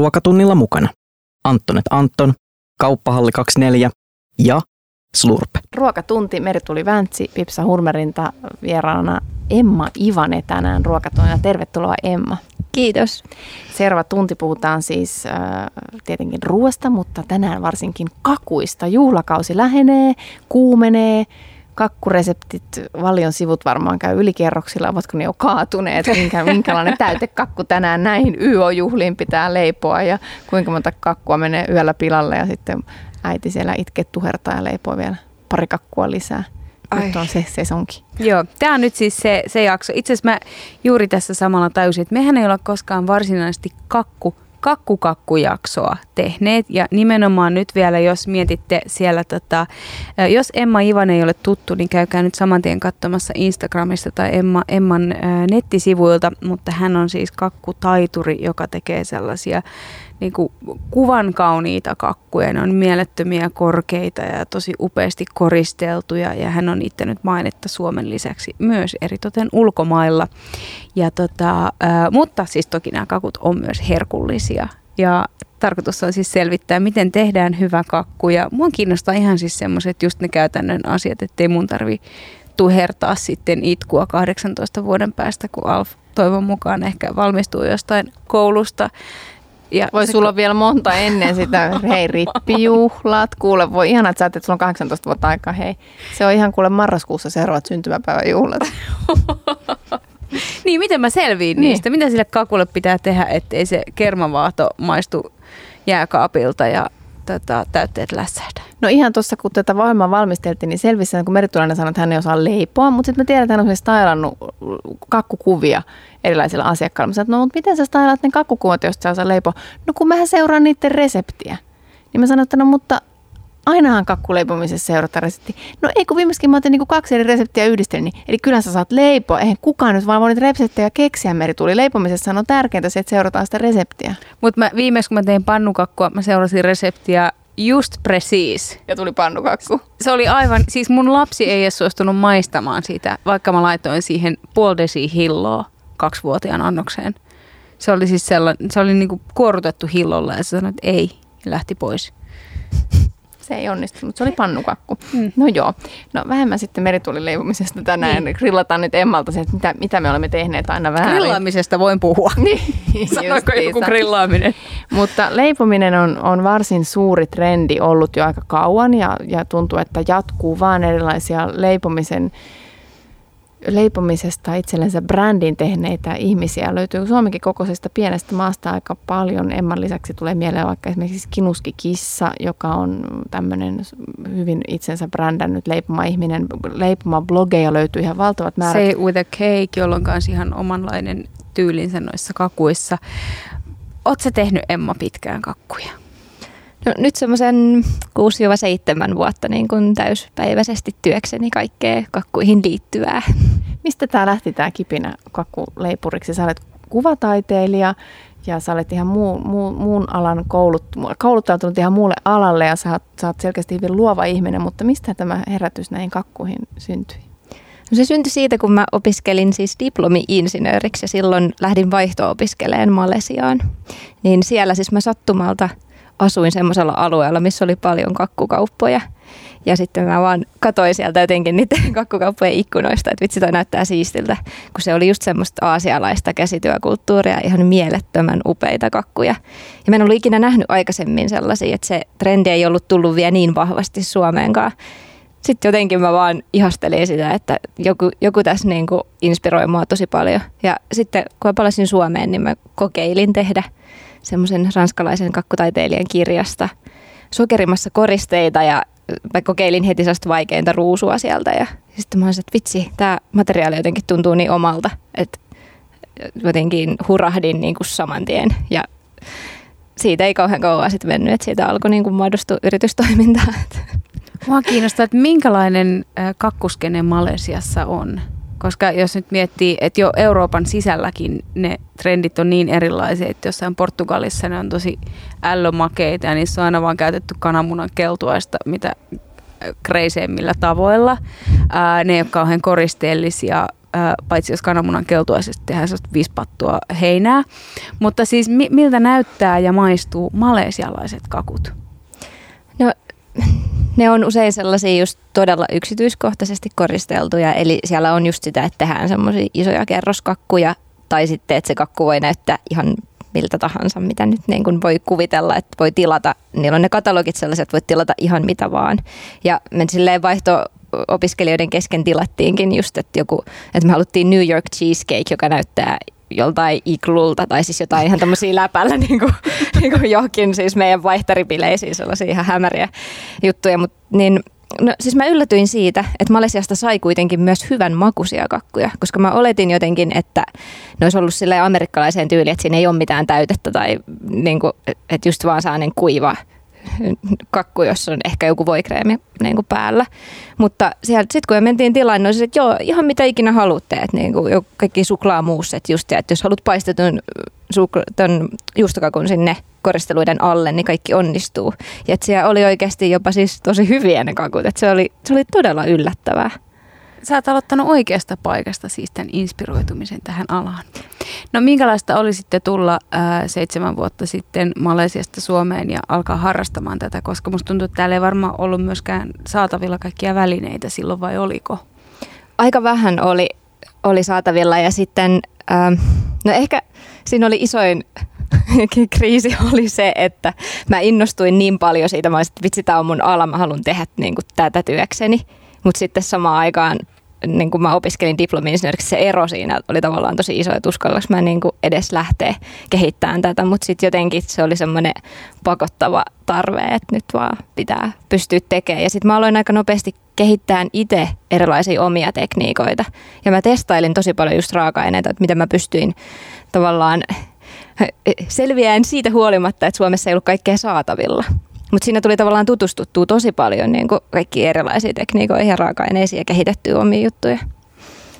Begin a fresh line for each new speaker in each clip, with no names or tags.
ruokatunnilla mukana Antonet Anton, Kauppahalli 24 ja Slurp.
Ruokatunti, Merituli Väntsi, Pipsa Hurmerinta vieraana Emma Ivane tänään ruokatunnilla. Tervetuloa Emma.
Kiitos.
Seuraava tunti puhutaan siis äh, tietenkin ruoasta, mutta tänään varsinkin kakuista. Juhlakausi lähenee, kuumenee, kakkureseptit, valion sivut varmaan käy ylikerroksilla, ovatko ne jo kaatuneet, minkä, minkälainen täytekakku tänään näihin YO-juhliin pitää leipoa ja kuinka monta kakkua menee yöllä pilalle ja sitten äiti siellä itke tuhertaa ja leipoo vielä pari kakkua lisää. Ai. Nyt on se sesonki.
Joo, tämä on nyt siis se, se jakso. Itse asiassa mä juuri tässä samalla tajusin, että mehän ei olla koskaan varsinaisesti kakku kakkukakkujaksoa tehneet. Ja nimenomaan nyt vielä, jos mietitte siellä, tota, jos Emma Ivan ei ole tuttu, niin käykää nyt saman tien katsomassa Instagramista tai Emma, Emman nettisivuilta, mutta hän on siis kakkutaituri, joka tekee sellaisia niin kuin kuvan kauniita kakkuja. Ne on mielettömiä, korkeita ja tosi upeasti koristeltuja ja hän on itse nyt mainetta Suomen lisäksi myös eritoten ulkomailla. Ja tota, mutta siis toki nämä kakut on myös herkullisia ja tarkoitus on siis selvittää, miten tehdään hyvä kakku. Ja mua kiinnostaa ihan siis semmoiset just ne käytännön asiat, ettei mun tarvi tuhertaa sitten itkua 18 vuoden päästä, kun Alf toivon mukaan ehkä valmistuu jostain koulusta
ja voi se, sulla on vielä monta ennen sitä, hei rippijuhlat, kuule voi ihan että sä että sulla on 18 vuotta aikaa, hei. Se on ihan kuule marraskuussa seuraavat syntymäpäiväjuhlat.
niin, miten mä selviin niin. niistä? Mitä sille kakulle pitää tehdä, ettei se kermavaato maistu jääkaapilta ja tota, täytteet lässähdä?
No ihan tuossa, kun tätä voimaa valmisteltiin, niin selvisi, kun Meritulainen sanoi, että hän ei osaa leipoa, mutta sitten me tiedetään, että hän on stailannut kakkukuvia erilaisilla asiakkailla. Mä sanoin, no mutta miten sä stailaat ne kakkukuvat, jos sä osaa leipoa? No kun mä seuraan niiden reseptiä. Niin mä sanoin, että no mutta ainahan kakkuleipomisessa seurata resepti. No ei kun viimeiskin mä otin niin kaksi eri reseptiä yhdistelin, niin, eli kyllä sä saat leipoa. Eihän kukaan nyt vaan voi niitä reseptejä keksiä tuli Leipomisessa on tärkeintä se, että seurataan sitä reseptiä.
Mutta viimeis kun mä tein pannukakkua, mä seurasin reseptiä just precis.
Ja tuli pannukakku.
Se oli aivan, siis mun lapsi ei edes suostunut maistamaan sitä, vaikka mä laitoin siihen puoli desi hilloa kaksivuotiaan annokseen. Se oli siis sellainen, se oli niinku kuorutettu hillolla ja se sanoi, että ei, ja lähti pois
se ei onnistunut. Se oli pannukakku. Mm. No joo. No vähemmän sitten meritulin leivomisesta tänään. Niin. Grillataan nyt Emmalta se, että mitä, mitä me olemme tehneet aina vähän.
Grillaamisesta voin puhua.
niin,
Sanoiko joku grillaaminen?
Mutta leipominen on, on varsin suuri trendi ollut jo aika kauan ja, ja tuntuu, että jatkuu vaan erilaisia leipomisen leipomisesta itsellensä brändin tehneitä ihmisiä löytyy Suomenkin kokoisesta pienestä maasta aika paljon. Emman lisäksi tulee mieleen vaikka esimerkiksi Kinuski Kissa, joka on tämmöinen hyvin itsensä brändännyt leipoma ihminen. Leipoma blogeja löytyy ihan valtavat määrät.
Say with a cake, jolla on ihan omanlainen tyylinsä noissa kakuissa. Oletko tehnyt Emma pitkään kakkuja?
No, nyt semmoisen 6-7 vuotta niin kuin täyspäiväisesti työkseni kaikkea kakkuihin liittyvää.
Mistä tämä lähti tämä kipinä kakkuleipuriksi? Sä olet kuvataiteilija ja sä olet ihan muu, muu, muun alan koulut, kouluttautunut ihan muulle alalle ja sä, sä oot selkeästi hyvin luova ihminen, mutta mistä tämä herätys näihin kakkuihin syntyi?
No se syntyi siitä, kun mä opiskelin siis diplomi-insinööriksi ja silloin lähdin vaihto-opiskeleen Malesiaan. Niin siellä siis mä sattumalta – asuin semmoisella alueella, missä oli paljon kakkukauppoja. Ja sitten mä vaan katoin sieltä jotenkin niiden kakkukauppojen ikkunoista, että vitsi toi näyttää siistiltä, kun se oli just semmoista aasialaista käsityökulttuuria, ihan mielettömän upeita kakkuja. Ja mä en ollut ikinä nähnyt aikaisemmin sellaisia, että se trendi ei ollut tullut vielä niin vahvasti Suomeenkaan. Sitten jotenkin mä vaan ihastelin sitä, että joku, joku tässä niin kuin inspiroi mua tosi paljon. Ja sitten kun mä palasin Suomeen, niin mä kokeilin tehdä – semmoisen ranskalaisen kakkutaiteilijan kirjasta sokerimassa koristeita ja mä kokeilin heti sellaista vaikeinta ruusua sieltä ja sitten mä olisin, että vitsi, tämä materiaali jotenkin tuntuu niin omalta, että jotenkin hurahdin niin kuin saman tien ja siitä ei kauhean kauan sitten mennyt, että siitä alkoi niin kuin muodostua yritystoimintaa.
Mua kiinnostaa, että minkälainen kakkuskene Malesiassa on? Koska jos nyt miettii, että jo Euroopan sisälläkin ne trendit on niin erilaisia, että jossain Portugalissa ne on tosi ällömakeita ja niissä on aina vaan käytetty kananmunan keltuaista, mitä kreiseimmillä tavoilla. Ää, ne ei ole kauhean koristeellisia ää, paitsi jos kananmunan keltuaisesta tehdään sellaista vispattua heinää. Mutta siis mi- miltä näyttää ja maistuu malesialaiset kakut?
Ne on usein sellaisia just todella yksityiskohtaisesti koristeltuja, eli siellä on just sitä, että tehdään semmoisia isoja kerroskakkuja, tai sitten, että se kakku voi näyttää ihan miltä tahansa, mitä nyt niin kuin voi kuvitella, että voi tilata. Niillä on ne katalogit sellaiset, että voit tilata ihan mitä vaan. Ja me silleen vaihto opiskelijoiden kesken tilattiinkin just, että, joku, että me haluttiin New York cheesecake, joka näyttää joltain iklulta tai siis jotain ihan tämmöisiä läpällä niin kuin, niin kuin johonkin siis meidän vaihtaripileisiin sellaisia ihan hämäriä juttuja, mutta niin No siis mä yllätyin siitä, että Malesiasta sai kuitenkin myös hyvän makuisia kakkuja, koska mä oletin jotenkin, että ne olisi ollut sillä amerikkalaiseen tyyliin, että siinä ei ole mitään täytettä tai niin kuin, että just vaan saa kuiva kakku, jossa on ehkä joku voikreemi niin kuin päällä. Mutta sitten kun me mentiin tilaan, niin että joo, ihan mitä ikinä haluatte. Että niin kuin kaikki suklaamuusset just, että jos haluat paistetun ton juustokakun sinne koristeluiden alle, niin kaikki onnistuu. Ja että siellä oli oikeasti jopa siis tosi hyviä ne kakut. Että se oli, se oli todella yllättävää.
Sä oot aloittanut oikeasta paikasta siis tämän inspiroitumisen tähän alaan. No minkälaista oli sitten tulla ää, seitsemän vuotta sitten Malesiasta Suomeen ja alkaa harrastamaan tätä, koska musta tuntuu, että täällä ei varmaan ollut myöskään saatavilla kaikkia välineitä silloin vai oliko?
Aika vähän oli, oli saatavilla ja sitten, ähm, no ehkä siinä oli isoin kriisi oli se, että mä innostuin niin paljon siitä, mä olisin, että vitsi, tämä on mun ala, mä haluan tehdä niin kuin tätä työkseni. Mutta sitten samaan aikaan niin kun mä opiskelin diplomi se ero siinä oli tavallaan tosi iso, että uskallaks mä niin edes lähteä kehittämään tätä, mutta sitten jotenkin se oli semmoinen pakottava tarve, että nyt vaan pitää pystyä tekemään. Ja sitten mä aloin aika nopeasti kehittää itse erilaisia omia tekniikoita. Ja mä testailin tosi paljon just raaka-aineita, että miten mä pystyin tavallaan selviään siitä huolimatta, että Suomessa ei ollut kaikkea saatavilla. Mutta siinä tuli tavallaan tutustuttua tosi paljon niin kuin kaikki erilaisiin tekniikoihin ja raaka-aineisiin ja kehitettyä omia juttuja.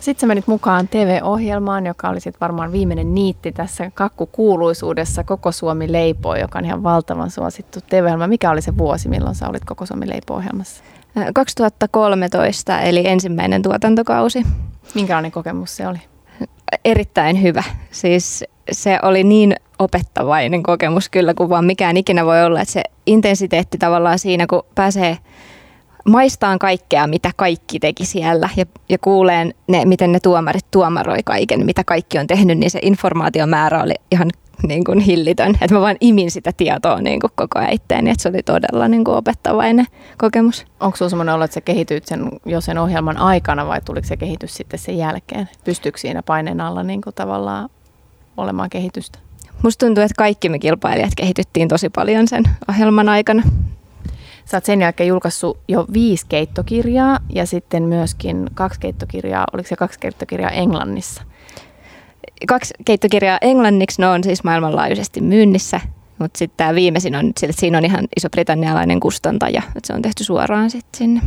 Sitten sä menit mukaan TV-ohjelmaan, joka oli sitten varmaan viimeinen niitti tässä kakkukuuluisuudessa Koko Suomi leipoo, joka on ihan valtavan suosittu TV-ohjelma. Mikä oli se vuosi, milloin sä olit Koko Suomi leipoo-ohjelmassa?
2013, eli ensimmäinen tuotantokausi.
Minkälainen kokemus se oli?
Erittäin hyvä. Siis se oli niin opettavainen kokemus kyllä, kuin vaan mikään ikinä voi olla. Että se intensiteetti tavallaan siinä, kun pääsee maistaan kaikkea, mitä kaikki teki siellä ja, ja kuuleen ne, miten ne tuomarit tuomaroi kaiken, mitä kaikki on tehnyt, niin se informaatiomäärä oli ihan niin kuin hillitön. Että mä vaan imin sitä tietoa niin kuin koko ajan itteeni, että se oli todella niin kuin opettavainen kokemus.
Onko sinulla sellainen olo, että sä kehityit sen jo sen ohjelman aikana vai tuliko se kehitys sitten sen jälkeen? Pystyykö siinä paineen alla niin kuin tavallaan olemaan kehitystä?
Musta tuntuu, että kaikki me kilpailijat kehityttiin tosi paljon sen ohjelman aikana.
Sä oot sen jälkeen julkaissut jo viisi keittokirjaa ja sitten myöskin kaksi keittokirjaa, oliko se kaksi keittokirjaa Englannissa?
Kaksi keittokirjaa englanniksi, ne on siis maailmanlaajuisesti myynnissä, mutta sitten tämä viimeisin on, että siinä on ihan iso-britannialainen kustantaja, että se on tehty suoraan sitten sinne.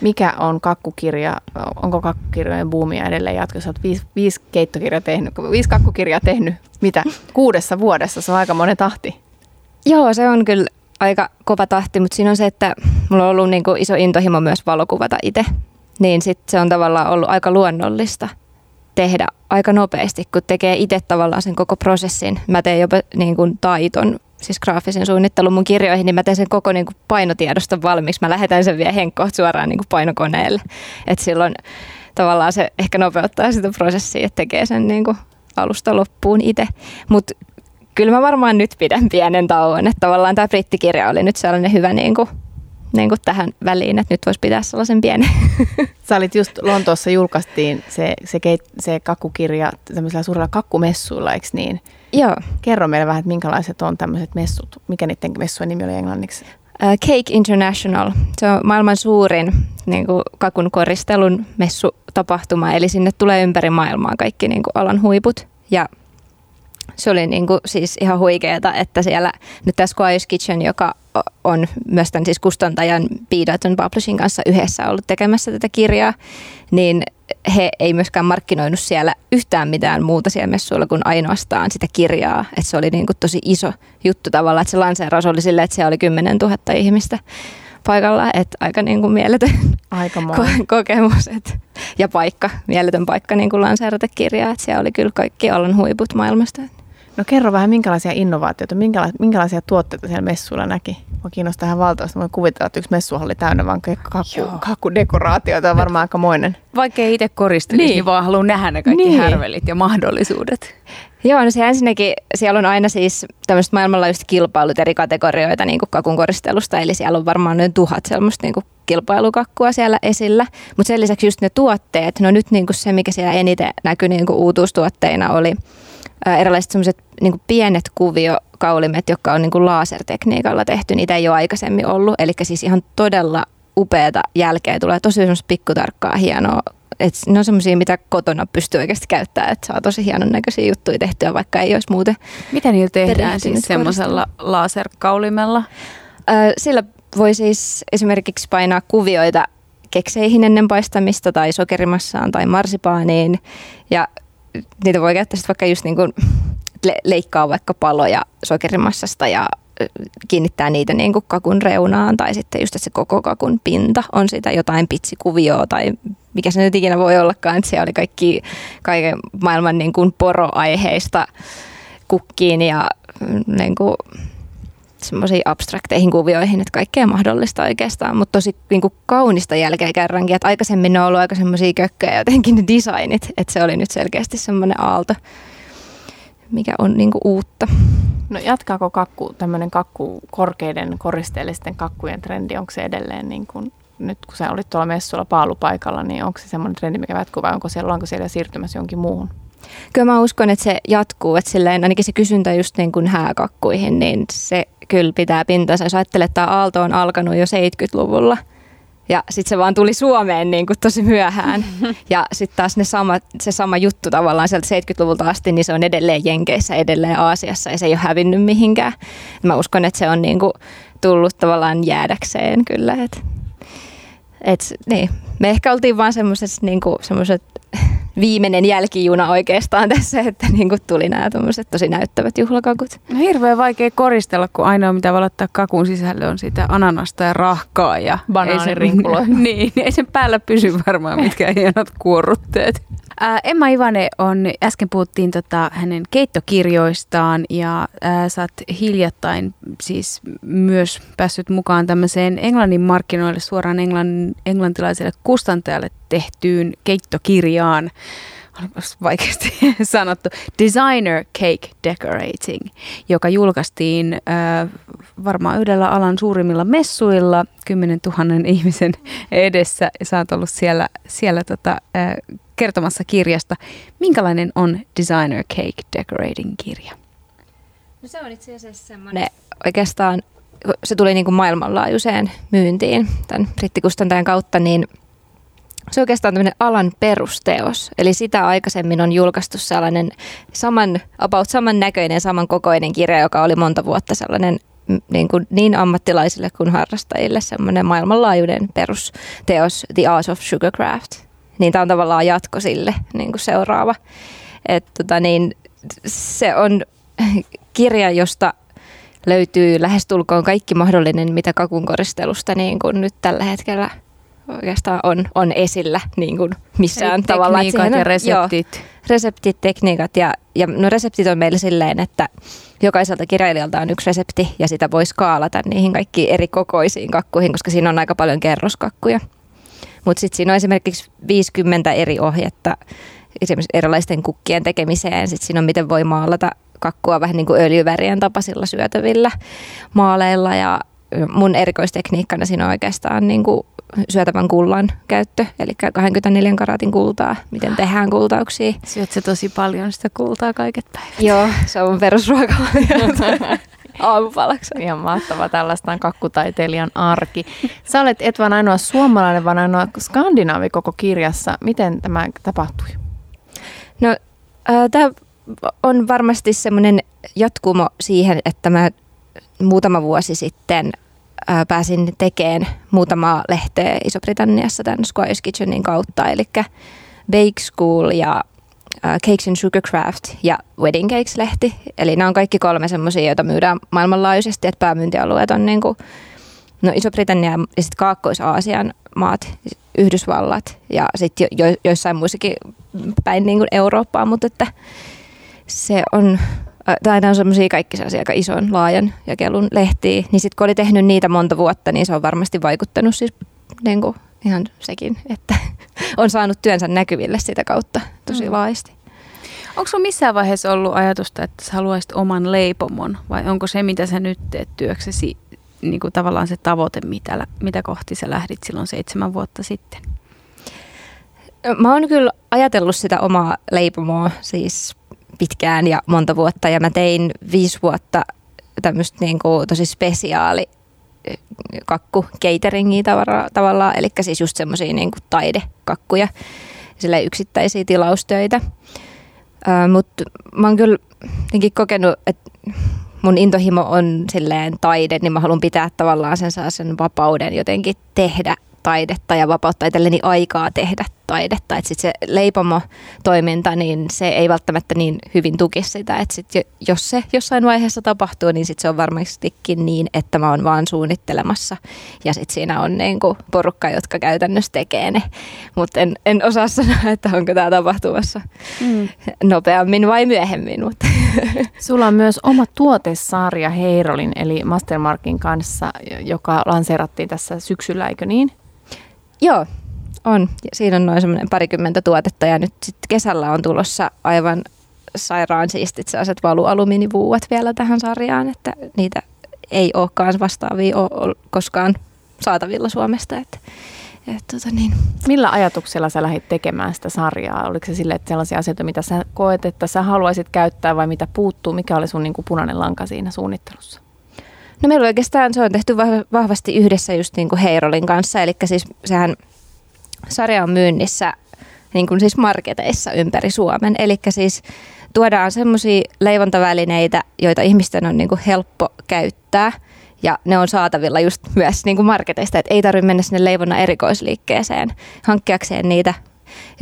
Mikä on kakkukirja, onko kakkukirjojen buumia edelleen jatkossa? Olet viisi, viisi keittokirjaa tehnyt, viisi kakkukirjaa tehnyt, mitä kuudessa vuodessa, se on aika monen tahti.
Joo, se on kyllä aika kova tahti, mutta siinä on se, että mulla on ollut niin kuin iso intohimo myös valokuvata itse. Niin sitten se on tavallaan ollut aika luonnollista tehdä aika nopeasti, kun tekee itse tavallaan sen koko prosessin. Mä teen jopa niin kuin taiton siis graafisen suunnittelun mun kirjoihin, niin mä teen sen koko niin kuin painotiedosta valmiiksi. Mä lähetän sen vielä henkkoht suoraan niin kuin painokoneelle. Että silloin tavallaan se ehkä nopeuttaa sitä prosessia, että tekee sen niin kuin alusta loppuun itse. Mutta kyllä mä varmaan nyt pidän pienen tauon. Että tavallaan tämä brittikirja oli nyt sellainen hyvä niin kuin niin kuin tähän väliin, että nyt voisi pitää sellaisen pienen.
Sä olit just Lontoossa julkaistiin se, se, se kakkukirja tämmöisellä suurella kakkumessuilla, eikö niin?
Joo.
Kerro meille vähän, että minkälaiset on tämmöiset messut. Mikä niiden messujen nimi oli englanniksi?
Uh, Cake International. Se on maailman suurin niin kuin kakun koristelun messutapahtuma, eli sinne tulee ympäri maailmaa kaikki niin kuin alan huiput. Ja se oli niin kuin siis ihan huikeeta, että siellä nyt tässä Squires Kitchen, joka on myös tämän siis kustantajan B. Dutton Publishing kanssa yhdessä ollut tekemässä tätä kirjaa, niin he ei myöskään markkinoinut siellä yhtään mitään muuta siellä messuilla kuin ainoastaan sitä kirjaa. Että se oli niin kuin tosi iso juttu tavallaan, että se lanseeraus oli silleen, että siellä oli 10 000 ihmistä paikalla, että aika niin kuin mieletön
Aika
ko- kokemus et, ja paikka, mieletön paikka niin kuin lanseerata kirjaa, että siellä oli kyllä kaikki alan huiput maailmasta.
No kerro vähän, minkälaisia innovaatioita, minkäla- minkälaisia tuotteita siellä messuilla näki? Mua kiinnostaa ihan valtavasti. Voin kuvitella, että yksi messuhalli täynnä vaan kakku, kakkudekoraatioita on varmaan aika moinen.
Vaikka ei itse koristelisi, niin.
Niin.
vaan haluan nähdä ne kaikki
Niin.
härvelit ja mahdollisuudet.
Joo, no se ensinnäkin, siellä on aina siis tämmöiset maailmanlaajuiset kilpailut eri kategorioita niin kuin kakun koristelusta, eli siellä on varmaan noin tuhat semmoista niin kuin kilpailukakkua siellä esillä. Mutta sen lisäksi just ne tuotteet, no nyt niin kuin se, mikä siellä eniten näkyi niin kuin uutuustuotteina oli erilaiset semmoiset niin pienet kuviokaulimet, jotka on niin kuin lasertekniikalla tehty. Niitä ei ole aikaisemmin ollut, eli siis ihan todella upeata jälkeä tulee tosi semmoista pikkutarkkaa hienoa et ne on semmoisia, mitä kotona pystyy oikeasti käyttämään, että saa tosi hienon näköisiä juttuja tehtyä, vaikka ei olisi muuten.
Mitä niillä tehdään siis semmoisella laserkaulimella?
Sillä voi siis esimerkiksi painaa kuvioita kekseihin ennen paistamista tai sokerimassaan tai marsipaaniin ja niitä voi käyttää sitten vaikka just niin kuin le- leikkaa vaikka paloja sokerimassasta ja kiinnittää niitä niin kuin kakun reunaan tai sitten just, että se koko kakun pinta on sitä jotain pitsikuvioa tai mikä se nyt ikinä voi ollakaan, että siellä oli kaikki kaiken maailman niin kuin poroaiheista kukkiin ja mm, niin kuin semmoisiin abstrakteihin kuvioihin, että kaikkea mahdollista oikeastaan, mutta tosi niin kuin kaunista jälkeen kerrankin, että aikaisemmin ne on ollut aika semmoisia kökköjä jotenkin ne designit, että se oli nyt selkeästi semmoinen aalto, mikä on niin kuin uutta.
No jatkaako kakku, tämmöinen kakku, korkeiden koristeellisten kakkujen trendi, onko se edelleen niin kuin, nyt kun sä olit tuolla messulla paalupaikalla, niin onko se semmoinen trendi, mikä jatkuu vai onko siellä, onko siellä siirtymässä jonkin muuhun?
Kyllä mä uskon, että se jatkuu, että silleen ainakin se kysyntä just niin kuin hääkakkuihin, niin se kyllä pitää pintansa. Jos ajattelee, että tämä aalto on alkanut jo 70-luvulla, ja sitten se vaan tuli Suomeen niin kuin tosi myöhään. Ja sitten taas ne sama, se sama juttu tavallaan sieltä 70-luvulta asti, niin se on edelleen Jenkeissä, edelleen Aasiassa ja se ei ole hävinnyt mihinkään. Mä uskon, että se on niin kuin tullut tavallaan jäädäkseen kyllä. Et, et, niin. Me ehkä oltiin vaan semmoiset niin semmoiset viimeinen jälkijuna oikeastaan tässä, että niin kuin tuli nämä tosi näyttävät juhlakakut.
No hirveän vaikea koristella, kun ainoa mitä voi laittaa kakun sisälle on sitä ananasta ja rahkaa. Ja sen, niin, ei sen päällä pysy varmaan mitkään hienot kuorrutteet. Ää, Emma Ivane on, äsken puhuttiin tota, hänen keittokirjoistaan ja ää, sä oot hiljattain siis myös päässyt mukaan tämmöiseen Englannin markkinoille suoraan englann, englantilaiselle kustantajalle tehtyyn keittokirjaan vaikeasti sanottu, Designer Cake Decorating, joka julkaistiin äh, varmaan yhdellä alan suurimmilla messuilla 10 000 ihmisen edessä. Ja sä oot ollut siellä, siellä tota, äh, kertomassa kirjasta. Minkälainen on Designer Cake Decorating kirja?
No se on itse asiassa semmoinen oikeastaan, se tuli niin kuin maailmanlaajuiseen myyntiin tämän brittikustantajan kautta, niin se on oikeastaan tämmöinen alan perusteos. Eli sitä aikaisemmin on julkaistu sellainen saman, about saman näköinen, saman kokoinen kirja, joka oli monta vuotta sellainen niin, kuin niin ammattilaisille kuin harrastajille semmoinen maailmanlaajuinen perusteos The Art of Sugarcraft. Niin tämä on tavallaan jatko sille niin kuin seuraava. Et, tota, niin, se on kirja, josta löytyy lähestulkoon kaikki mahdollinen, mitä kakun koristelusta niin kuin nyt tällä hetkellä oikeastaan on, on esillä niin kuin missään
Eli
tavalla.
tekniikat
siihen
ja
on-
reseptit.
Joo, reseptit, tekniikat ja, ja no reseptit on meillä silleen, että jokaiselta kirjailijalta on yksi resepti ja sitä voi skaalata niihin kaikkiin eri kokoisiin kakkuihin, koska siinä on aika paljon kerroskakkuja. Mutta sitten siinä on esimerkiksi 50 eri ohjetta esimerkiksi erilaisten kukkien tekemiseen. Sitten siinä on miten voi maalata kakkua vähän niin kuin öljyvärien tapaisilla syötävillä maaleilla ja mun erikoistekniikkana siinä on oikeastaan niin kuin syötävän kullan käyttö, eli 24 karatin kultaa, miten tehdään kultauksia.
Syöt se tosi paljon sitä kultaa kaiket päivät.
Joo, se on mun perusruokavalio aamupalaksi.
Ihan mahtavaa, tällaista on kakkutaiteilijan arki. Sä olet et vaan ainoa suomalainen, vaan ainoa skandinaavi koko kirjassa. Miten tämä tapahtui?
No, tämä on varmasti semmoinen jatkumo siihen, että mä muutama vuosi sitten ää, pääsin tekemään muutamaa lehteä Iso-Britanniassa tämän Squires Kitchenin kautta, eli Bake School ja Cakes and Sugar Craft ja Wedding Cakes-lehti. Eli nämä on kaikki kolme semmoisia, joita myydään maailmanlaajuisesti, että päämyyntialueet on niinku no Iso-Britannia ja sitten Kaakkois-Aasian maat, Yhdysvallat ja sitten jo, jo, joissain muissakin päin niin kuin Eurooppaa, mutta että se on, tai on semmoisia kaikki sellaisia aika ison laajan jakelun lehtiä, niin sitten kun oli tehnyt niitä monta vuotta, niin se on varmasti vaikuttanut siis niin kuin ihan sekin, että on saanut työnsä näkyville sitä kautta tosi mm. laajasti.
Onko sinulla missään vaiheessa ollut ajatusta, että sä haluaisit oman leipomon vai onko se, mitä sä nyt teet työksesi, niin kuin tavallaan se tavoite, mitä, mitä kohti sä lähdit silloin seitsemän vuotta sitten?
Mä oon kyllä ajatellut sitä omaa leipomoa siis pitkään ja monta vuotta ja mä tein viisi vuotta tämmöistä niin kuin tosi spesiaali kakku cateringia tavallaan, eli siis just semmoisia niin taidekakkuja, sille yksittäisiä tilaustöitä. Mutta mä oon kyllä jotenkin kokenut, että mun intohimo on silleen taide, niin mä haluan pitää tavallaan sen, sen vapauden jotenkin tehdä taidetta ja vapauttaa itselleni aikaa tehdä taidetta. Että sitten se leipomo-toiminta, niin se ei välttämättä niin hyvin tuki sitä. Että sit jos se jossain vaiheessa tapahtuu, niin sit se on varmastikin niin, että mä oon vaan suunnittelemassa. Ja sitten siinä on niinku porukka, jotka käytännössä tekee ne. Mutta en, en osaa sanoa, että onko tämä tapahtumassa mm. nopeammin vai myöhemmin. Mutta.
Sulla on myös oma tuotesarja Heirolin, eli Mastermarkin kanssa, joka lanseerattiin tässä syksyllä, eikö niin?
Joo, on. Siinä on noin semmoinen parikymmentä tuotetta ja nyt sitten kesällä on tulossa aivan sairaan siistit sellaiset valualumiinivuuat vielä tähän sarjaan, että niitä ei olekaan vastaavia ole koskaan saatavilla Suomesta. Että, et, tota niin.
Millä ajatuksella sä lähdit tekemään sitä sarjaa? Oliko se sille, että sellaisia asioita, mitä sä koet, että sä haluaisit käyttää vai mitä puuttuu? Mikä oli sun niin kuin punainen lanka siinä suunnittelussa?
No meillä oikeastaan se on tehty vahvasti yhdessä just niin kuin Heirolin kanssa, eli siis sehän sarja on myynnissä niin kuin siis marketeissa ympäri Suomen. Eli siis tuodaan semmoisia leivontavälineitä, joita ihmisten on niin kuin helppo käyttää ja ne on saatavilla just myös niin kuin marketeista, että ei tarvitse mennä sinne leivonnan erikoisliikkeeseen hankkiakseen niitä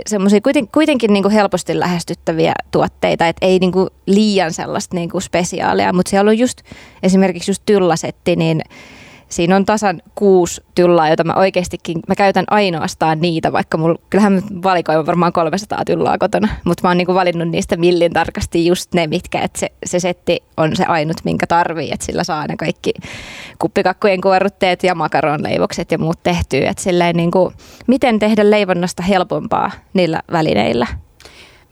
semmoisia kuiten, kuitenkin niin kuin helposti lähestyttäviä tuotteita, että ei niin kuin liian sellaista niin kuin spesiaalia, mutta siellä on just esimerkiksi just tyllasetti, niin Siinä on tasan kuusi tyllaa, jota mä oikeastikin, mä käytän ainoastaan niitä, vaikka mulla, kyllähän mä valikoin varmaan 300 tyllaa kotona, mutta mä oon niinku valinnut niistä millin tarkasti just ne, mitkä, että se, se setti on se ainut, minkä tarvii, että sillä saa ne kaikki kuppikakkujen kuorrutteet ja makaronleivokset ja muut tehtyä, että silleen niinku, miten tehdä leivonnasta helpompaa niillä välineillä.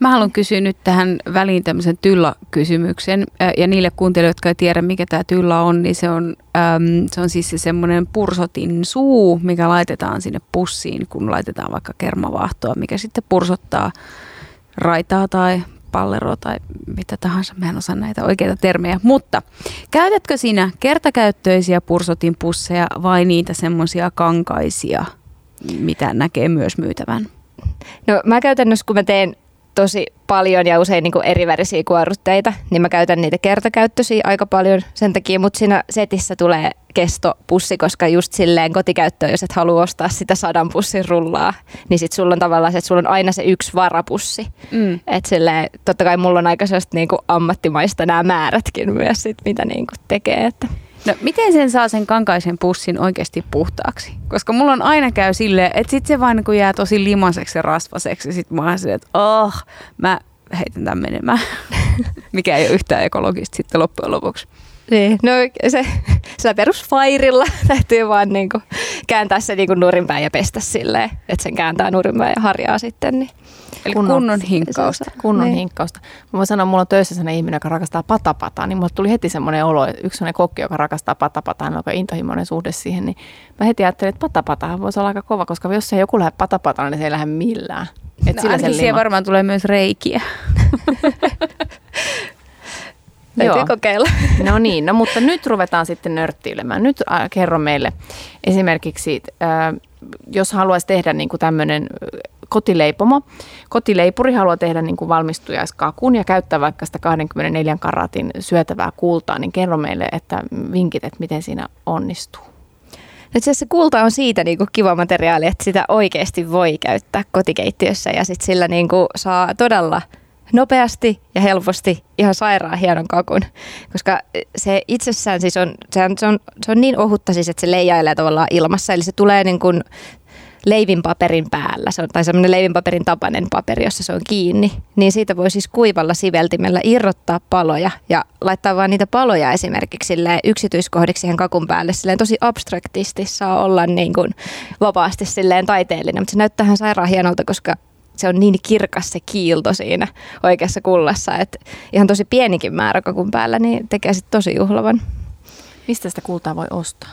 Mä haluan kysyä nyt tähän väliin tämmöisen tylla-kysymyksen. Ja niille kuuntelijoille, jotka ei tiedä, mikä tämä tylla on, niin se on, äm, se on siis se semmoinen pursotin suu, mikä laitetaan sinne pussiin, kun laitetaan vaikka kermavaahtoa, mikä sitten pursottaa raitaa tai palleroa tai mitä tahansa. Mä en osaa näitä oikeita termejä. Mutta käytätkö sinä kertakäyttöisiä pursotin pusseja vai niitä semmoisia kankaisia, mitä näkee myös myytävän?
No mä käytännössä, kun mä teen tosi paljon ja usein niin kuin erivärisiä kuorrutteita, niin mä käytän niitä kertakäyttöisiä aika paljon sen takia, mutta siinä setissä tulee kestopussi, koska just silleen kotikäyttöön, jos et halua ostaa sitä sadan pussin rullaa, niin sit sulla on tavallaan se, että sulla on aina se yksi varapussi. Mm. Että silleen, totta kai mulla on aika sellaista niin kuin ammattimaista nämä määrätkin myös, sit, mitä niin kuin tekee. Että.
No miten sen saa sen kankaisen pussin oikeasti puhtaaksi? Koska mulla on aina käy silleen, että sit se vain kun jää tosi limaseksi ja rasvaseksi, sit mä oon silleen, että oh, mä heitän tämän menemään. Mikä ei ole yhtään ekologista sitten loppujen lopuksi.
Niin, no se, sillä perusfairilla täytyy vaan niinku kääntää se niinku nurinpäin ja pestä silleen, että sen kääntää nurinpäin ja harjaa sitten. Niin.
Eli kunnon, kunnon hinkkausta.
Kunnon niin. hinkkausta. Mä voin sanoa, mulla on töissä sellainen ihminen, joka rakastaa patapataa, niin mulle tuli heti semmoinen olo, yksi sellainen kokki, joka rakastaa patapataa, on aika intohimoinen suhde siihen, niin mä heti ajattelin, että patapatahan voisi olla aika kova, koska jos ei joku lähde patapataan, niin se ei lähde millään.
Et no, sillä siihen varmaan tulee myös reikiä.
Täytyy Joo. kokeilla.
No niin, no mutta nyt ruvetaan sitten nörttyilemään. Nyt äh, kerro meille esimerkiksi, äh, jos haluaisi tehdä niin kuin tämmöinen kotileipomo. Kotileipuri haluaa tehdä niin kuin valmistujaiskakun ja käyttää vaikka sitä 24 karatin syötävää kultaa, niin kerro meille, että vinkit, että miten siinä onnistuu.
Itse se kulta on siitä niin kuin kiva materiaali, että sitä oikeasti voi käyttää kotikeittiössä ja sit sillä niin kuin saa todella nopeasti ja helposti ihan sairaan hienon kakun. Koska se itsessään siis on, se on, se on, se on niin ohutta siis, että se leijailee tavallaan ilmassa. Eli se tulee niin kuin leivinpaperin päällä, se on, tai semmoinen leivinpaperin tapainen paperi, jossa se on kiinni, niin siitä voi siis kuivalla siveltimellä irrottaa paloja ja laittaa vaan niitä paloja esimerkiksi yksityiskohdiksi siihen kakun päälle. Silleen tosi abstraktisti saa olla niin kuin vapaasti silleen taiteellinen, mutta se näyttää ihan sairaan hienolta, koska se on niin kirkas se kiilto siinä oikeassa kullassa, että ihan tosi pienikin määrä kakun päällä niin tekee sitten tosi juhlavan.
Mistä sitä kultaa voi ostaa?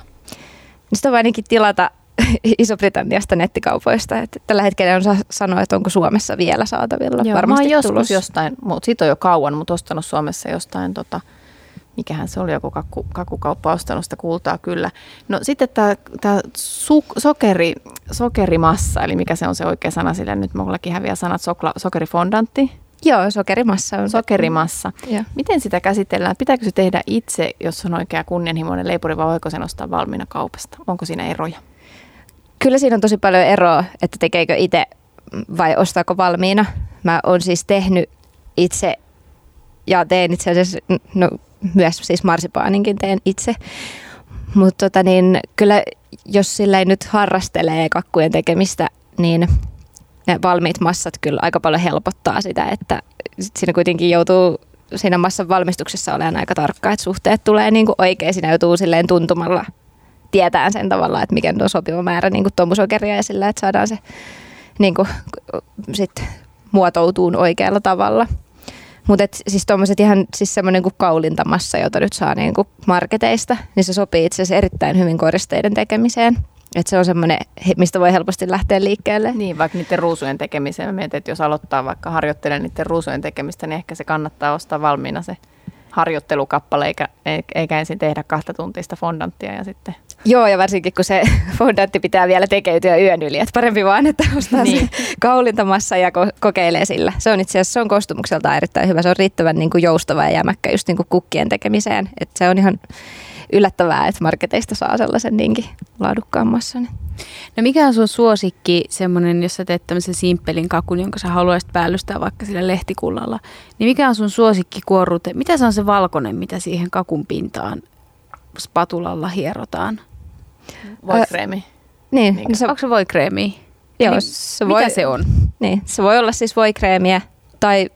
Sitä voi ainakin tilata Iso-Britanniasta nettikaupoista. Että tällä hetkellä on sanoa, että onko Suomessa vielä saatavilla.
Joo, Varmasti mä oon joskus tulos. jostain, mutta siitä on jo kauan, mutta ostanut Suomessa jostain, tota, mikähän se oli, joku kakku, kakkukauppa ostanut sitä kultaa kyllä. No sitten tämä sokeri, sokerimassa, eli mikä se on se oikea sana sille, nyt mullakin häviää sanat, sokla, sokerifondantti.
Joo, sokerimassa on.
Sokerimassa. Ja. Miten sitä käsitellään? Pitääkö se tehdä itse, jos on oikea kunnianhimoinen leipuri, vai voiko sen ostaa valmiina kaupasta? Onko siinä eroja?
Kyllä siinä on tosi paljon eroa, että tekeekö itse vai ostaako valmiina. Mä oon siis tehnyt itse ja teen itse asiassa no, myös siis marsipaaninkin teen itse. Mutta tota niin, kyllä jos sillä ei nyt harrastelee kakkujen tekemistä, niin ne valmiit massat kyllä aika paljon helpottaa sitä, että siinä kuitenkin joutuu siinä massan valmistuksessa olemaan aika tarkka, että suhteet tulee niin kuin oikein. Siinä joutuu silleen tuntumalla tietää sen tavalla, että mikä on sopiva määrä niin kuin tomusokeria ja sillä, että saadaan se niin kuin, sit muotoutuun oikealla tavalla. Mutta siis tuommoiset ihan siis semmoinen kuin kaulintamassa, jota nyt saa niin kuin marketeista, niin se sopii itse asiassa erittäin hyvin koristeiden tekemiseen. Että se on semmoinen, mistä voi helposti lähteä liikkeelle.
Niin, vaikka niiden ruusujen tekemiseen. Mä mietin, että jos aloittaa vaikka harjoittelemaan niiden ruusujen tekemistä, niin ehkä se kannattaa ostaa valmiina se harjoittelukappale, eikä, eikä ensin tehdä kahta tuntista fondanttia ja sitten...
Joo, ja varsinkin kun se fondantti pitää vielä tekeytyä yön yli, että parempi vaan, että ostaa niin. kaulintamassa ja ko- kokeilee sillä. Se on itse asiassa, se on koostumukseltaan erittäin hyvä, se on riittävän niin kuin joustava ja jämäkkä just niin kuin kukkien tekemiseen, että se on ihan yllättävää, että marketeista saa sellaisen niinkin laadukkaan massan.
No mikä on sun suosikki semmoinen, jos sä teet tämmöisen simppelin kakun, jonka sä haluaisit päällystää vaikka sillä lehtikullalla, niin mikä on sun suosikki kuorrute? Mitä se on se valkoinen, mitä siihen kakun pintaan spatulalla hierotaan?
Voikreemi. Äh,
niin. No
se, onko se voikreemi?
Joo, se
voi, mitä se on?
Niin, se voi olla siis voikreemiä tai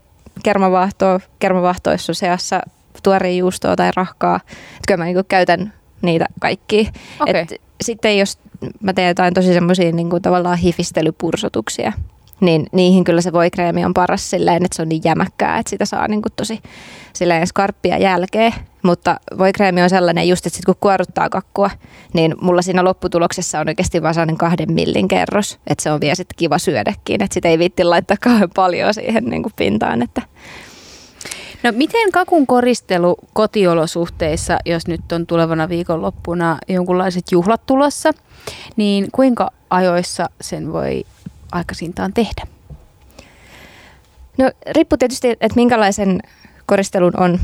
kermavaahtoa, kermavaahtoissa seassa tuorejuustoa tai rahkaa. Että kyllä mä niin käytän niitä kaikki.
Okay. Et
sitten jos mä teen jotain tosi semmoisia niin kuin tavallaan hifistelypursotuksia, niin niihin kyllä se voikreemi on paras silleen, että se on niin jämäkkää, että sitä saa niin kuin tosi silleen skarppia jälkeen. Mutta voikreemi on sellainen just, että sit kun kuoruttaa kakkua, niin mulla siinä lopputuloksessa on oikeasti vaan sellainen kahden millin kerros, että se on vielä sitten kiva syödäkin, että sitä ei viitti laittaa kauhean paljon siihen niin kuin pintaan, että
No miten kakun koristelu kotiolosuhteissa, jos nyt on tulevana viikonloppuna jonkunlaiset juhlat tulossa, niin kuinka ajoissa sen voi aikaisintaan tehdä?
No riippuu tietysti, että minkälaisen koristelun on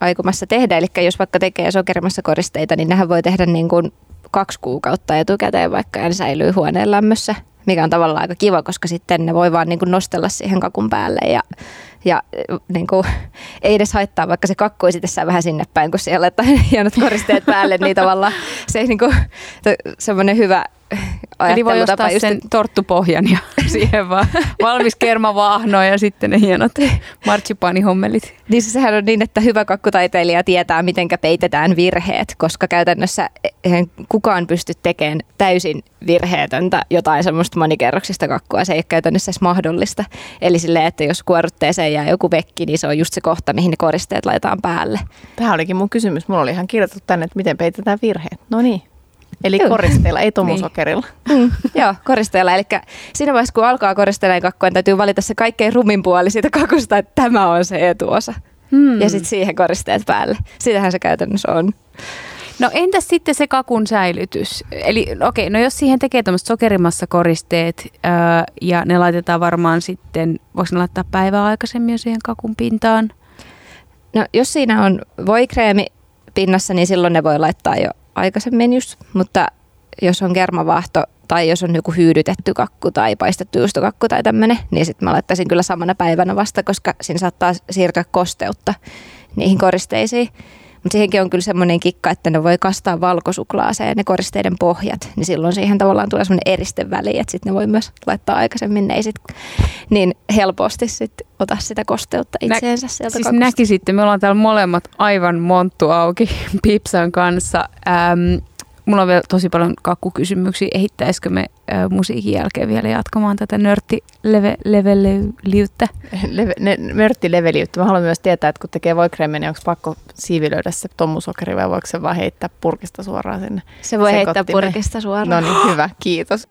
aikomassa tehdä. Eli jos vaikka tekee sokerimassa koristeita, niin nehän voi tehdä niin kuin kaksi kuukautta etukäteen, vaikka ne säilyy huoneen lämmössä, mikä on tavallaan aika kiva, koska sitten ne voi vaan niin kuin nostella siihen kakun päälle ja ja niin kuin, ei edes haittaa, vaikka se kakkui sitten vähän sinne päin, kun siellä laittaa hienot koristeet päälle, niin tavallaan se niin kuin, semmoinen hyvä
Eli voi ostaa just, sen torttupohjan ja siihen vaan valmis kermavaahno ja sitten ne hienot martsipaanihommelit.
Niin se sehän on niin, että hyvä kakkutaiteilija tietää, miten peitetään virheet, koska käytännössä eihän kukaan pysty tekemään täysin virheetöntä jotain semmoista monikerroksista kakkua. Se ei ole käytännössä edes mahdollista. Eli silleen, että jos kuorutteeseen jää joku vekki, niin se on just se kohta, mihin ne koristeet laitetaan päälle.
Tämä olikin mun kysymys. Mulla oli ihan kirjoitettu tänne, että miten peitetään virheet. No niin. Eli Joo. koristeilla, ei tomusokerilla.
Niin. Mm, joo, koristeilla. Eli siinä vaiheessa, kun alkaa koristeleen niin täytyy valita se kaikkein rumin puoli siitä kakusta, että tämä on se etuosa. Hmm. Ja sitten siihen koristeet päälle. Sitähän se käytännössä on.
No entäs sitten se kakun säilytys? Eli okei, okay, no jos siihen tekee tämmöiset sokerimassa koristeet ää, ja ne laitetaan varmaan sitten, voiko ne laittaa päivää aikaisemmin jo siihen kakun pintaan?
No jos siinä on voikreemi pinnassa, niin silloin ne voi laittaa jo aikaisemmin just, mutta jos on kermavaahto tai jos on joku hyydytetty kakku tai paistettu juustokakku tai tämmöinen, niin sitten mä laittaisin kyllä samana päivänä vasta, koska siinä saattaa siirtyä kosteutta niihin koristeisiin. Mutta siihenkin on kyllä semmoinen kikka, että ne voi kastaa valkosuklaaseen ne koristeiden pohjat, niin silloin siihen tavallaan tulee semmoinen eriste väliin, että sitten ne voi myös laittaa aikaisemmin, ne ei sit niin helposti sit ota sitä kosteutta itseensä sieltä
Siis
kakusta.
näkisitte, me ollaan täällä molemmat aivan monttu auki Pipsan kanssa. Ähm, mulla on vielä tosi paljon kakkukysymyksiä. Ehittäisikö me äh, musiikin jälkeen vielä jatkamaan tätä nörttileveliyttä?
Leve, ne, mörttileveliyttä. Mä haluan myös tietää, että kun tekee voikreemiä, niin onko pakko siivilöidä se tommusokeri vai voiko se vaan heittää purkista suoraan sinne?
Se voi heittää purkista suoraan.
No niin, hyvä, kiitos.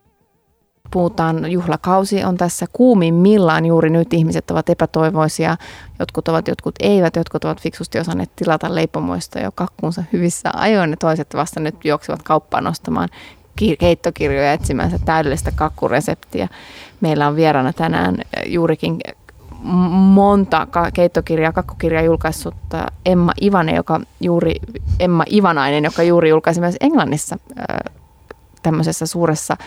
Puhutaan, juhlakausi on tässä kuumimmillaan juuri nyt. Ihmiset ovat epätoivoisia, jotkut ovat, jotkut eivät, jotkut ovat fiksusti osanneet tilata leipomoista jo kakkuunsa hyvissä ajoin. Ja toiset vasta nyt juoksevat kauppaan nostamaan ki- keittokirjoja etsimään täydellistä kakkureseptiä. Meillä on vieraana tänään juurikin monta keittokirjaa, kakkukirjaa julkaissutta Emma Ivane, joka juuri, Emma Ivanainen, joka juuri julkaisi myös Englannissa tämmöisessä suuressa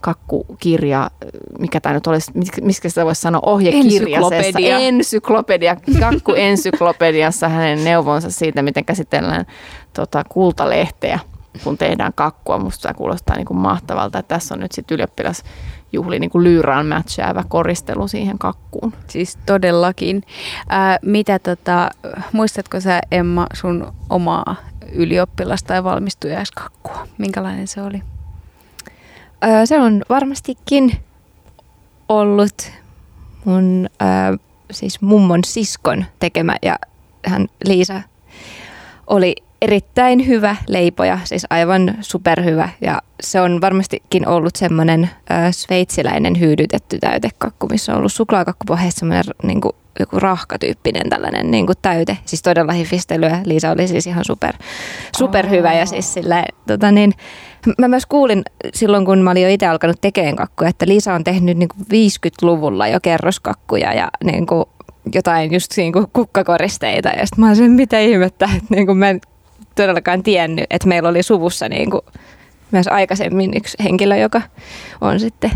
kakkukirja, mikä tämä nyt olisi, miksi- sitä voisi sanoa, ohjekirjasessa,
Ensyklopedia.
ensyklopedia, kakkuensyklopediassa hänen neuvonsa siitä, miten käsitellään tota, kultalehteä, kun tehdään kakkua. Musta tämä kuulostaa niin kuin mahtavalta, että tässä on nyt sitten ylioppilasjuhli niin kuin lyyraan matchäävä koristelu siihen kakkuun.
Siis todellakin. Ää, mitä tota, muistatko sä Emma sun omaa ylioppilasta ja valmistujaiskakkua? Minkälainen se oli?
Se on varmastikin ollut mun siis mummon siskon tekemä ja hän Liisa oli erittäin hyvä leipoja, siis aivan superhyvä ja se on varmastikin ollut semmoinen sveitsiläinen hyydytetty täytekakku, missä on ollut suklaakakkupohjassa semmoinen niin kuin, joku rahkatyyppinen tällainen niin kuin täyte, siis todella hifistelyä. Liisa oli siis ihan super, superhyvä ja siis sillä, tota niin, Mä myös kuulin silloin, kun mä olin jo itse alkanut tekemään kakkuja, että Liisa on tehnyt niin kuin 50-luvulla jo kerroskakkuja ja niin kuin jotain just niin kuin kukkakoristeita. Ja sitten mä olin, mitä ihmettä, että niin kuin mä en todellakaan tiennyt, että meillä oli suvussa niin kuin myös aikaisemmin yksi henkilö, joka on sitten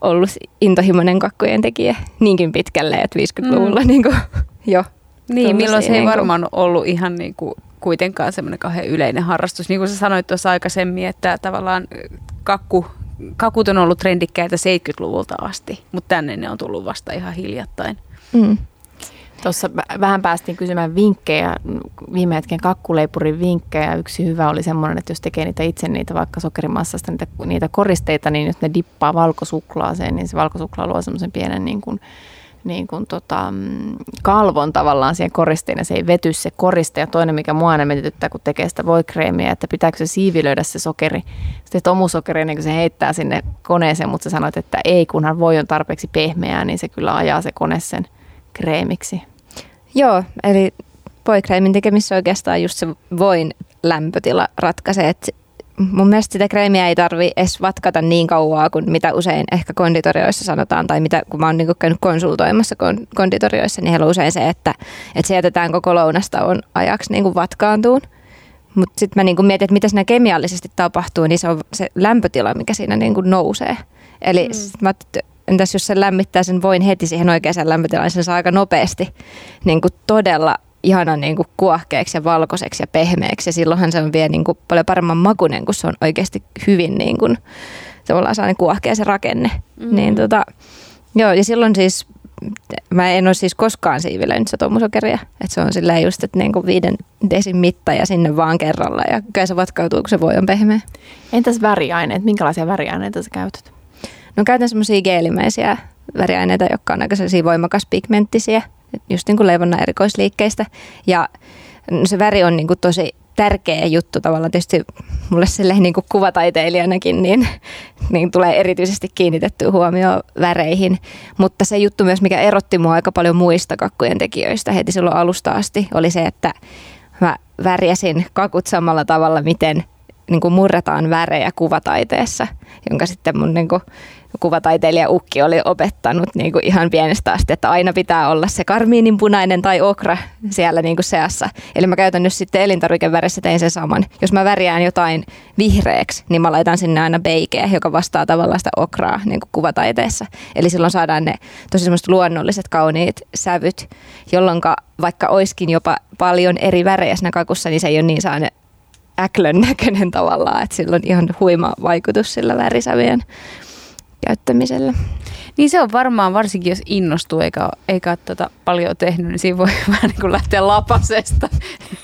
ollut intohimoinen kakkujen tekijä niinkin pitkälle, että 50-luvulla mm. niin kuin jo.
Niin, milloin se ei
niinku-
varmaan ollut ihan niin kuin kuitenkaan semmoinen kauhean yleinen harrastus. Niin kuin sä sanoit tuossa aikaisemmin, että tavallaan kakku, kakut on ollut trendikkäitä 70-luvulta asti, mutta tänne ne on tullut vasta ihan hiljattain.
Mm.
Tuossa vä- vähän päästiin kysymään vinkkejä, viime hetken kakkuleipurin vinkkejä. Yksi hyvä oli semmoinen, että jos tekee niitä itse niitä vaikka sokerimassasta niitä, niitä koristeita, niin jos ne dippaa valkosuklaaseen, niin se valkosuklaa luo semmoisen pienen niin kuin, niin kuin tota, mm, kalvon tavallaan siihen koristeen ja se ei vety se koriste. Ja toinen, mikä mua aina mietityttää, kun tekee sitä voikreemiä, että pitääkö se siivilöidä se sokeri. Sitten tomusokeri, niin kuin se heittää sinne koneeseen, mutta sä sanoit, että ei, kunhan voi on tarpeeksi pehmeää, niin se kyllä ajaa se kone sen kreemiksi.
Joo, eli voikreimin tekemissä oikeastaan just se voin lämpötila ratkaisee, että mun mielestä sitä kreemiä ei tarvi edes vatkata niin kauaa kuin mitä usein ehkä konditorioissa sanotaan, tai mitä, kun mä oon niinku käynyt konsultoimassa kon- konditorioissa, niin heillä on usein se, että, että se jätetään koko lounastauon ajaksi niinku vatkaantuun. Mutta sitten mä niinku mietin, että mitä siinä kemiallisesti tapahtuu, niin se on se lämpötila, mikä siinä niinku nousee. Eli mm. mä entäs jos se lämmittää sen voin heti siihen oikeaan lämpötilaan, niin sen saa aika nopeasti niin kuin todella ihana niin kuin kuohkeaksi ja valkoiseksi ja pehmeäksi. Ja silloinhan se on vielä niin kuin paljon paremman makunen, kun se on oikeasti hyvin niin kuin, tavallaan sellainen kuohkea se rakenne. Mm. Niin tota, joo, ja silloin siis mä en ole siis koskaan siivilöinyt sitä tommusokeria. Että se on silleen just, että niin kuin viiden desin mitta ja sinne vaan kerralla. Ja kyllä se vatkautuu, kun se voi on pehmeä.
Entäs väriaineet? Minkälaisia väriaineita sä käytät?
No käytän semmoisia geelimäisiä väriaineita, jotka on aika sellaisia voimakas pigmenttisiä, just niin kuin leivonnan erikoisliikkeistä. Ja se väri on niin kuin tosi tärkeä juttu tavallaan tietysti mulle silleen niin kuin kuvataiteilijanakin, niin, niin tulee erityisesti kiinnitettyä huomioon väreihin. Mutta se juttu myös, mikä erotti mua aika paljon muista kakkujen tekijöistä heti silloin alusta asti, oli se, että mä värjäsin kakut samalla tavalla, miten niin kuin murretaan värejä kuvataiteessa, jonka sitten mun niin kuin kuvataiteilija Ukki oli opettanut niin kuin ihan pienestä asti, että aina pitää olla se karmiininpunainen tai okra siellä niin kuin seassa. Eli mä käytän nyt sitten elintarvikevärissä tein sen saman. Jos mä värjään jotain vihreäksi, niin mä laitan sinne aina beikeä, joka vastaa tavallaan sitä okraa niin kuin kuvataiteessa. Eli silloin saadaan ne tosi semmoiset luonnolliset, kauniit sävyt, jolloin vaikka oiskin jopa paljon eri värejä siinä kakussa, niin se ei ole niin saane äklön näköinen tavallaan, että sillä on ihan huima vaikutus sillä värisävien käyttämisellä.
Niin se on varmaan, varsinkin jos innostuu eikä, eikä ole tota paljon tehnyt, niin siinä voi vähän niin kuin lähteä lapasesta.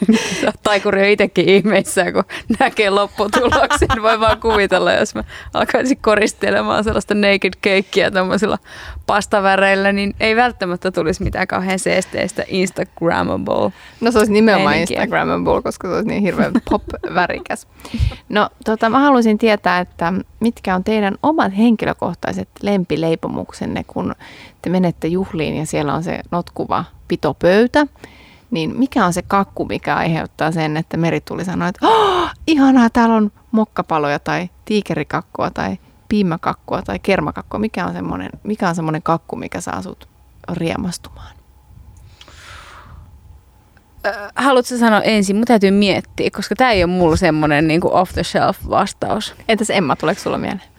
Taikuri on itsekin ihmeissään, kun näkee lopputuloksen. Voi vaan kuvitella, jos mä alkaisin koristelemaan sellaista naked cakeä tuommoisilla pastaväreillä, niin ei välttämättä tulisi mitään kauhean seesteistä Instagrammable.
No se olisi nimenomaan meininkiä. Instagrammable, koska se olisi niin hirveän pop-värikäs. No tota, mä haluaisin tietää, että mitkä on teidän omat henkilökohtaiset lempileipomuksenne, kun te menette juhliin ja siellä on se notkuva pitopöytä, niin mikä on se kakku, mikä aiheuttaa sen, että Meri tuli sanoa, että oh, ihanaa, täällä on mokkapaloja tai tiikerikakkua tai piimäkakkua tai kermakakkua. Mikä on semmoinen, mikä on semmoinen kakku, mikä saa sut riemastumaan?
haluatko sanoa ensin? Mun täytyy miettiä, koska tämä ei ole mulla semmoinen niin off the shelf vastaus.
Entäs Emma, tuleeko sulla mieleen?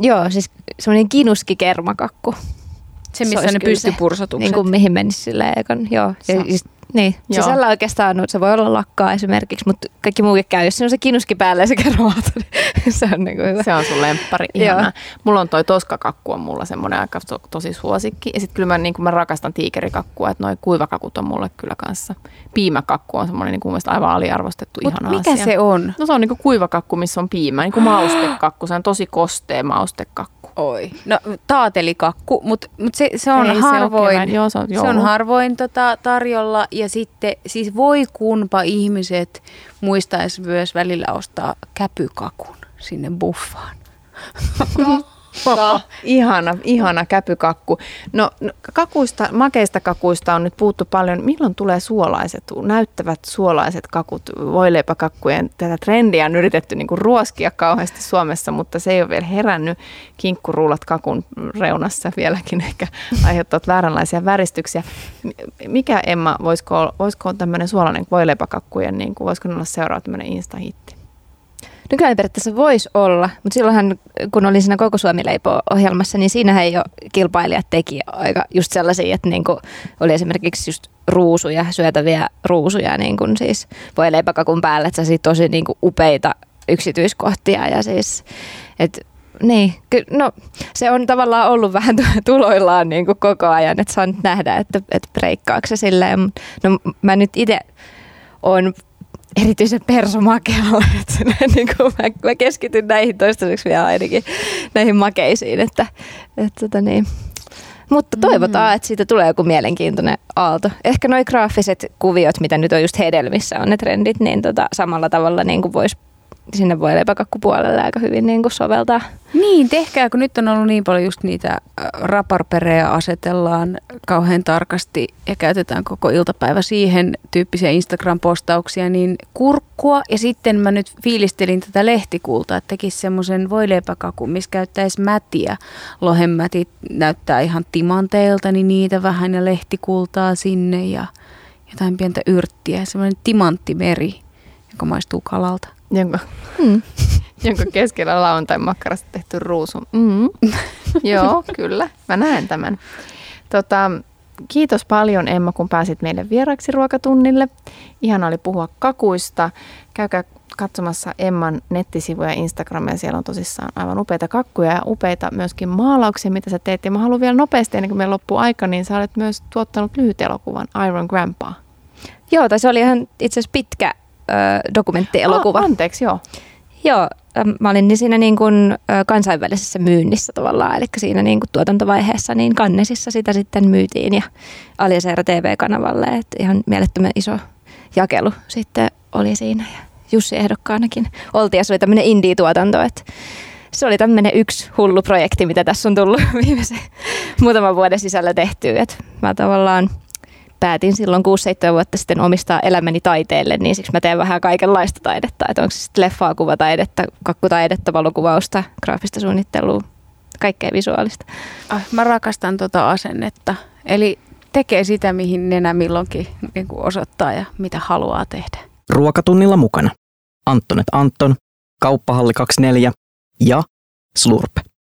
Joo, siis semmoinen kinuski kermakakku.
Se, missä se ne pystypursotukset.
Niin kuin mihin menisi silleen, joo. Ja, niin, Joo. sisällä oikeastaan se voi olla lakkaa esimerkiksi, mutta kaikki muukin käy. Jos se on se kinuski päällä ja se kerroata, niin se on niin kuin hyvä.
Se on sun lemppari, ihana. Mulla on toi toskakakku on mulla semmoinen aika to, tosi suosikki. Ja sitten kyllä mä, niin mä rakastan tiikerikakkua, että noi kuivakakut on mulle kyllä kanssa. Piimäkakku on semmoinen niin kuin aivan aliarvostettu Mut ihana
mikä
asia.
se on?
No se on niin kuin kuivakakku, missä on piimä, niin kuin maustekakku. Se on tosi kostea maustekakku.
Oi. No taatelikakku, mutta mut se, se on Ei, harvoin, se on, Joo, se on, se on harvoin tota, tarjolla ja sitten siis voi kunpa ihmiset muistaisi myös välillä ostaa käpykakun sinne buffaan.
Ihana, ihana käpykakku. No, no kakuista, makeista kakuista on nyt puhuttu paljon. Milloin tulee suolaiset, näyttävät suolaiset kakut? Voileipäkakkujen tätä trendiä on yritetty niin ruoskia kauheasti Suomessa, mutta se ei ole vielä herännyt. Kinkkuruulat kakun reunassa vieläkin ehkä aiheuttavat vääränlaisia väristyksiä. Mikä Emma, voisiko, voisiko tämmöinen suolainen voileipäkakkujen, niin kuin, voisiko olla seuraava tämmöinen insta-hitti?
Nykyään periaatteessa voisi olla, mutta silloinhan kun olin siinä Koko Suomi ohjelmassa niin siinähän jo kilpailijat teki aika just sellaisia, että niin oli esimerkiksi just ruusuja, syötäviä ruusuja niin kuin siis voi leipäkakun päälle, että se tosi niin kuin upeita yksityiskohtia ja siis, että niin, no se on tavallaan ollut vähän tuloillaan niin kuin koko ajan, että saa nyt nähdä, että, että breikkaako se silleen. No mä nyt itse on erityisen persomakealle. Että niin kuin mä, mä, keskityn näihin toistaiseksi vielä ainakin näihin makeisiin. Että, että, tota niin. Mutta toivotaan, mm. että siitä tulee joku mielenkiintoinen aalto. Ehkä nuo graafiset kuviot, mitä nyt on just hedelmissä on ne trendit, niin tota, samalla tavalla niin kuin voisi sinne voi leipäkakkupuolelle aika hyvin niin kuin soveltaa.
Niin, tehkää, kun nyt on ollut niin paljon just niitä äh, raparpereja asetellaan kauhean tarkasti ja käytetään koko iltapäivä siihen tyyppisiä Instagram-postauksia, niin kurkkua ja sitten mä nyt fiilistelin tätä lehtikultaa, että tekisi semmoisen voileipäkakun, missä käyttäisi mätiä. Lohenmätit näyttää ihan timanteilta, niin niitä vähän ja lehtikultaa sinne ja jotain pientä yrttiä, semmoinen timanttimeri, joka maistuu kalalta
jonka, mm. jonka keskellä lauantai makkarasta tehty ruusu. Mm. Joo, kyllä. Mä näen tämän. Tota, kiitos paljon Emma, kun pääsit meille vieraksi ruokatunnille. Ihan oli puhua kakuista. Käykää katsomassa Emman nettisivuja ja Instagramia. Siellä on tosissaan aivan upeita kakkuja ja upeita myöskin maalauksia, mitä sä teet. Ja mä haluan vielä nopeasti, ennen kuin meillä loppuu aika, niin sä olet myös tuottanut lyhyt elokuvan Iron Grandpa.
Joo, tai se oli ihan itse asiassa pitkä dokumenttielokuva.
Oh, anteeksi, joo.
Joo, mä olin niin siinä niin kuin kansainvälisessä myynnissä tavallaan, eli siinä niin kuin tuotantovaiheessa niin Kannesissa sitä sitten myytiin ja Aliaseera TV-kanavalle, että ihan mielettömän iso jakelu sitten oli siinä ja Jussi ehdokkaanakin oltiin ja se oli tämmöinen indie-tuotanto, että se oli tämmöinen yksi hullu projekti, mitä tässä on tullut viimeisen muutaman vuoden sisällä tehtyä, että mä tavallaan päätin silloin 6-7 vuotta sitten omistaa elämäni taiteelle, niin siksi mä teen vähän kaikenlaista taidetta. Että onko se sitten leffaa, kuvataidetta, kakkutaidetta, valokuvausta, graafista suunnittelua, kaikkea visuaalista.
Ah, mä rakastan tota asennetta. Eli tekee sitä, mihin nenä milloinkin niin osoittaa ja mitä haluaa tehdä.
Ruokatunnilla mukana Antonet Anton, Kauppahalli 24 ja Slurp.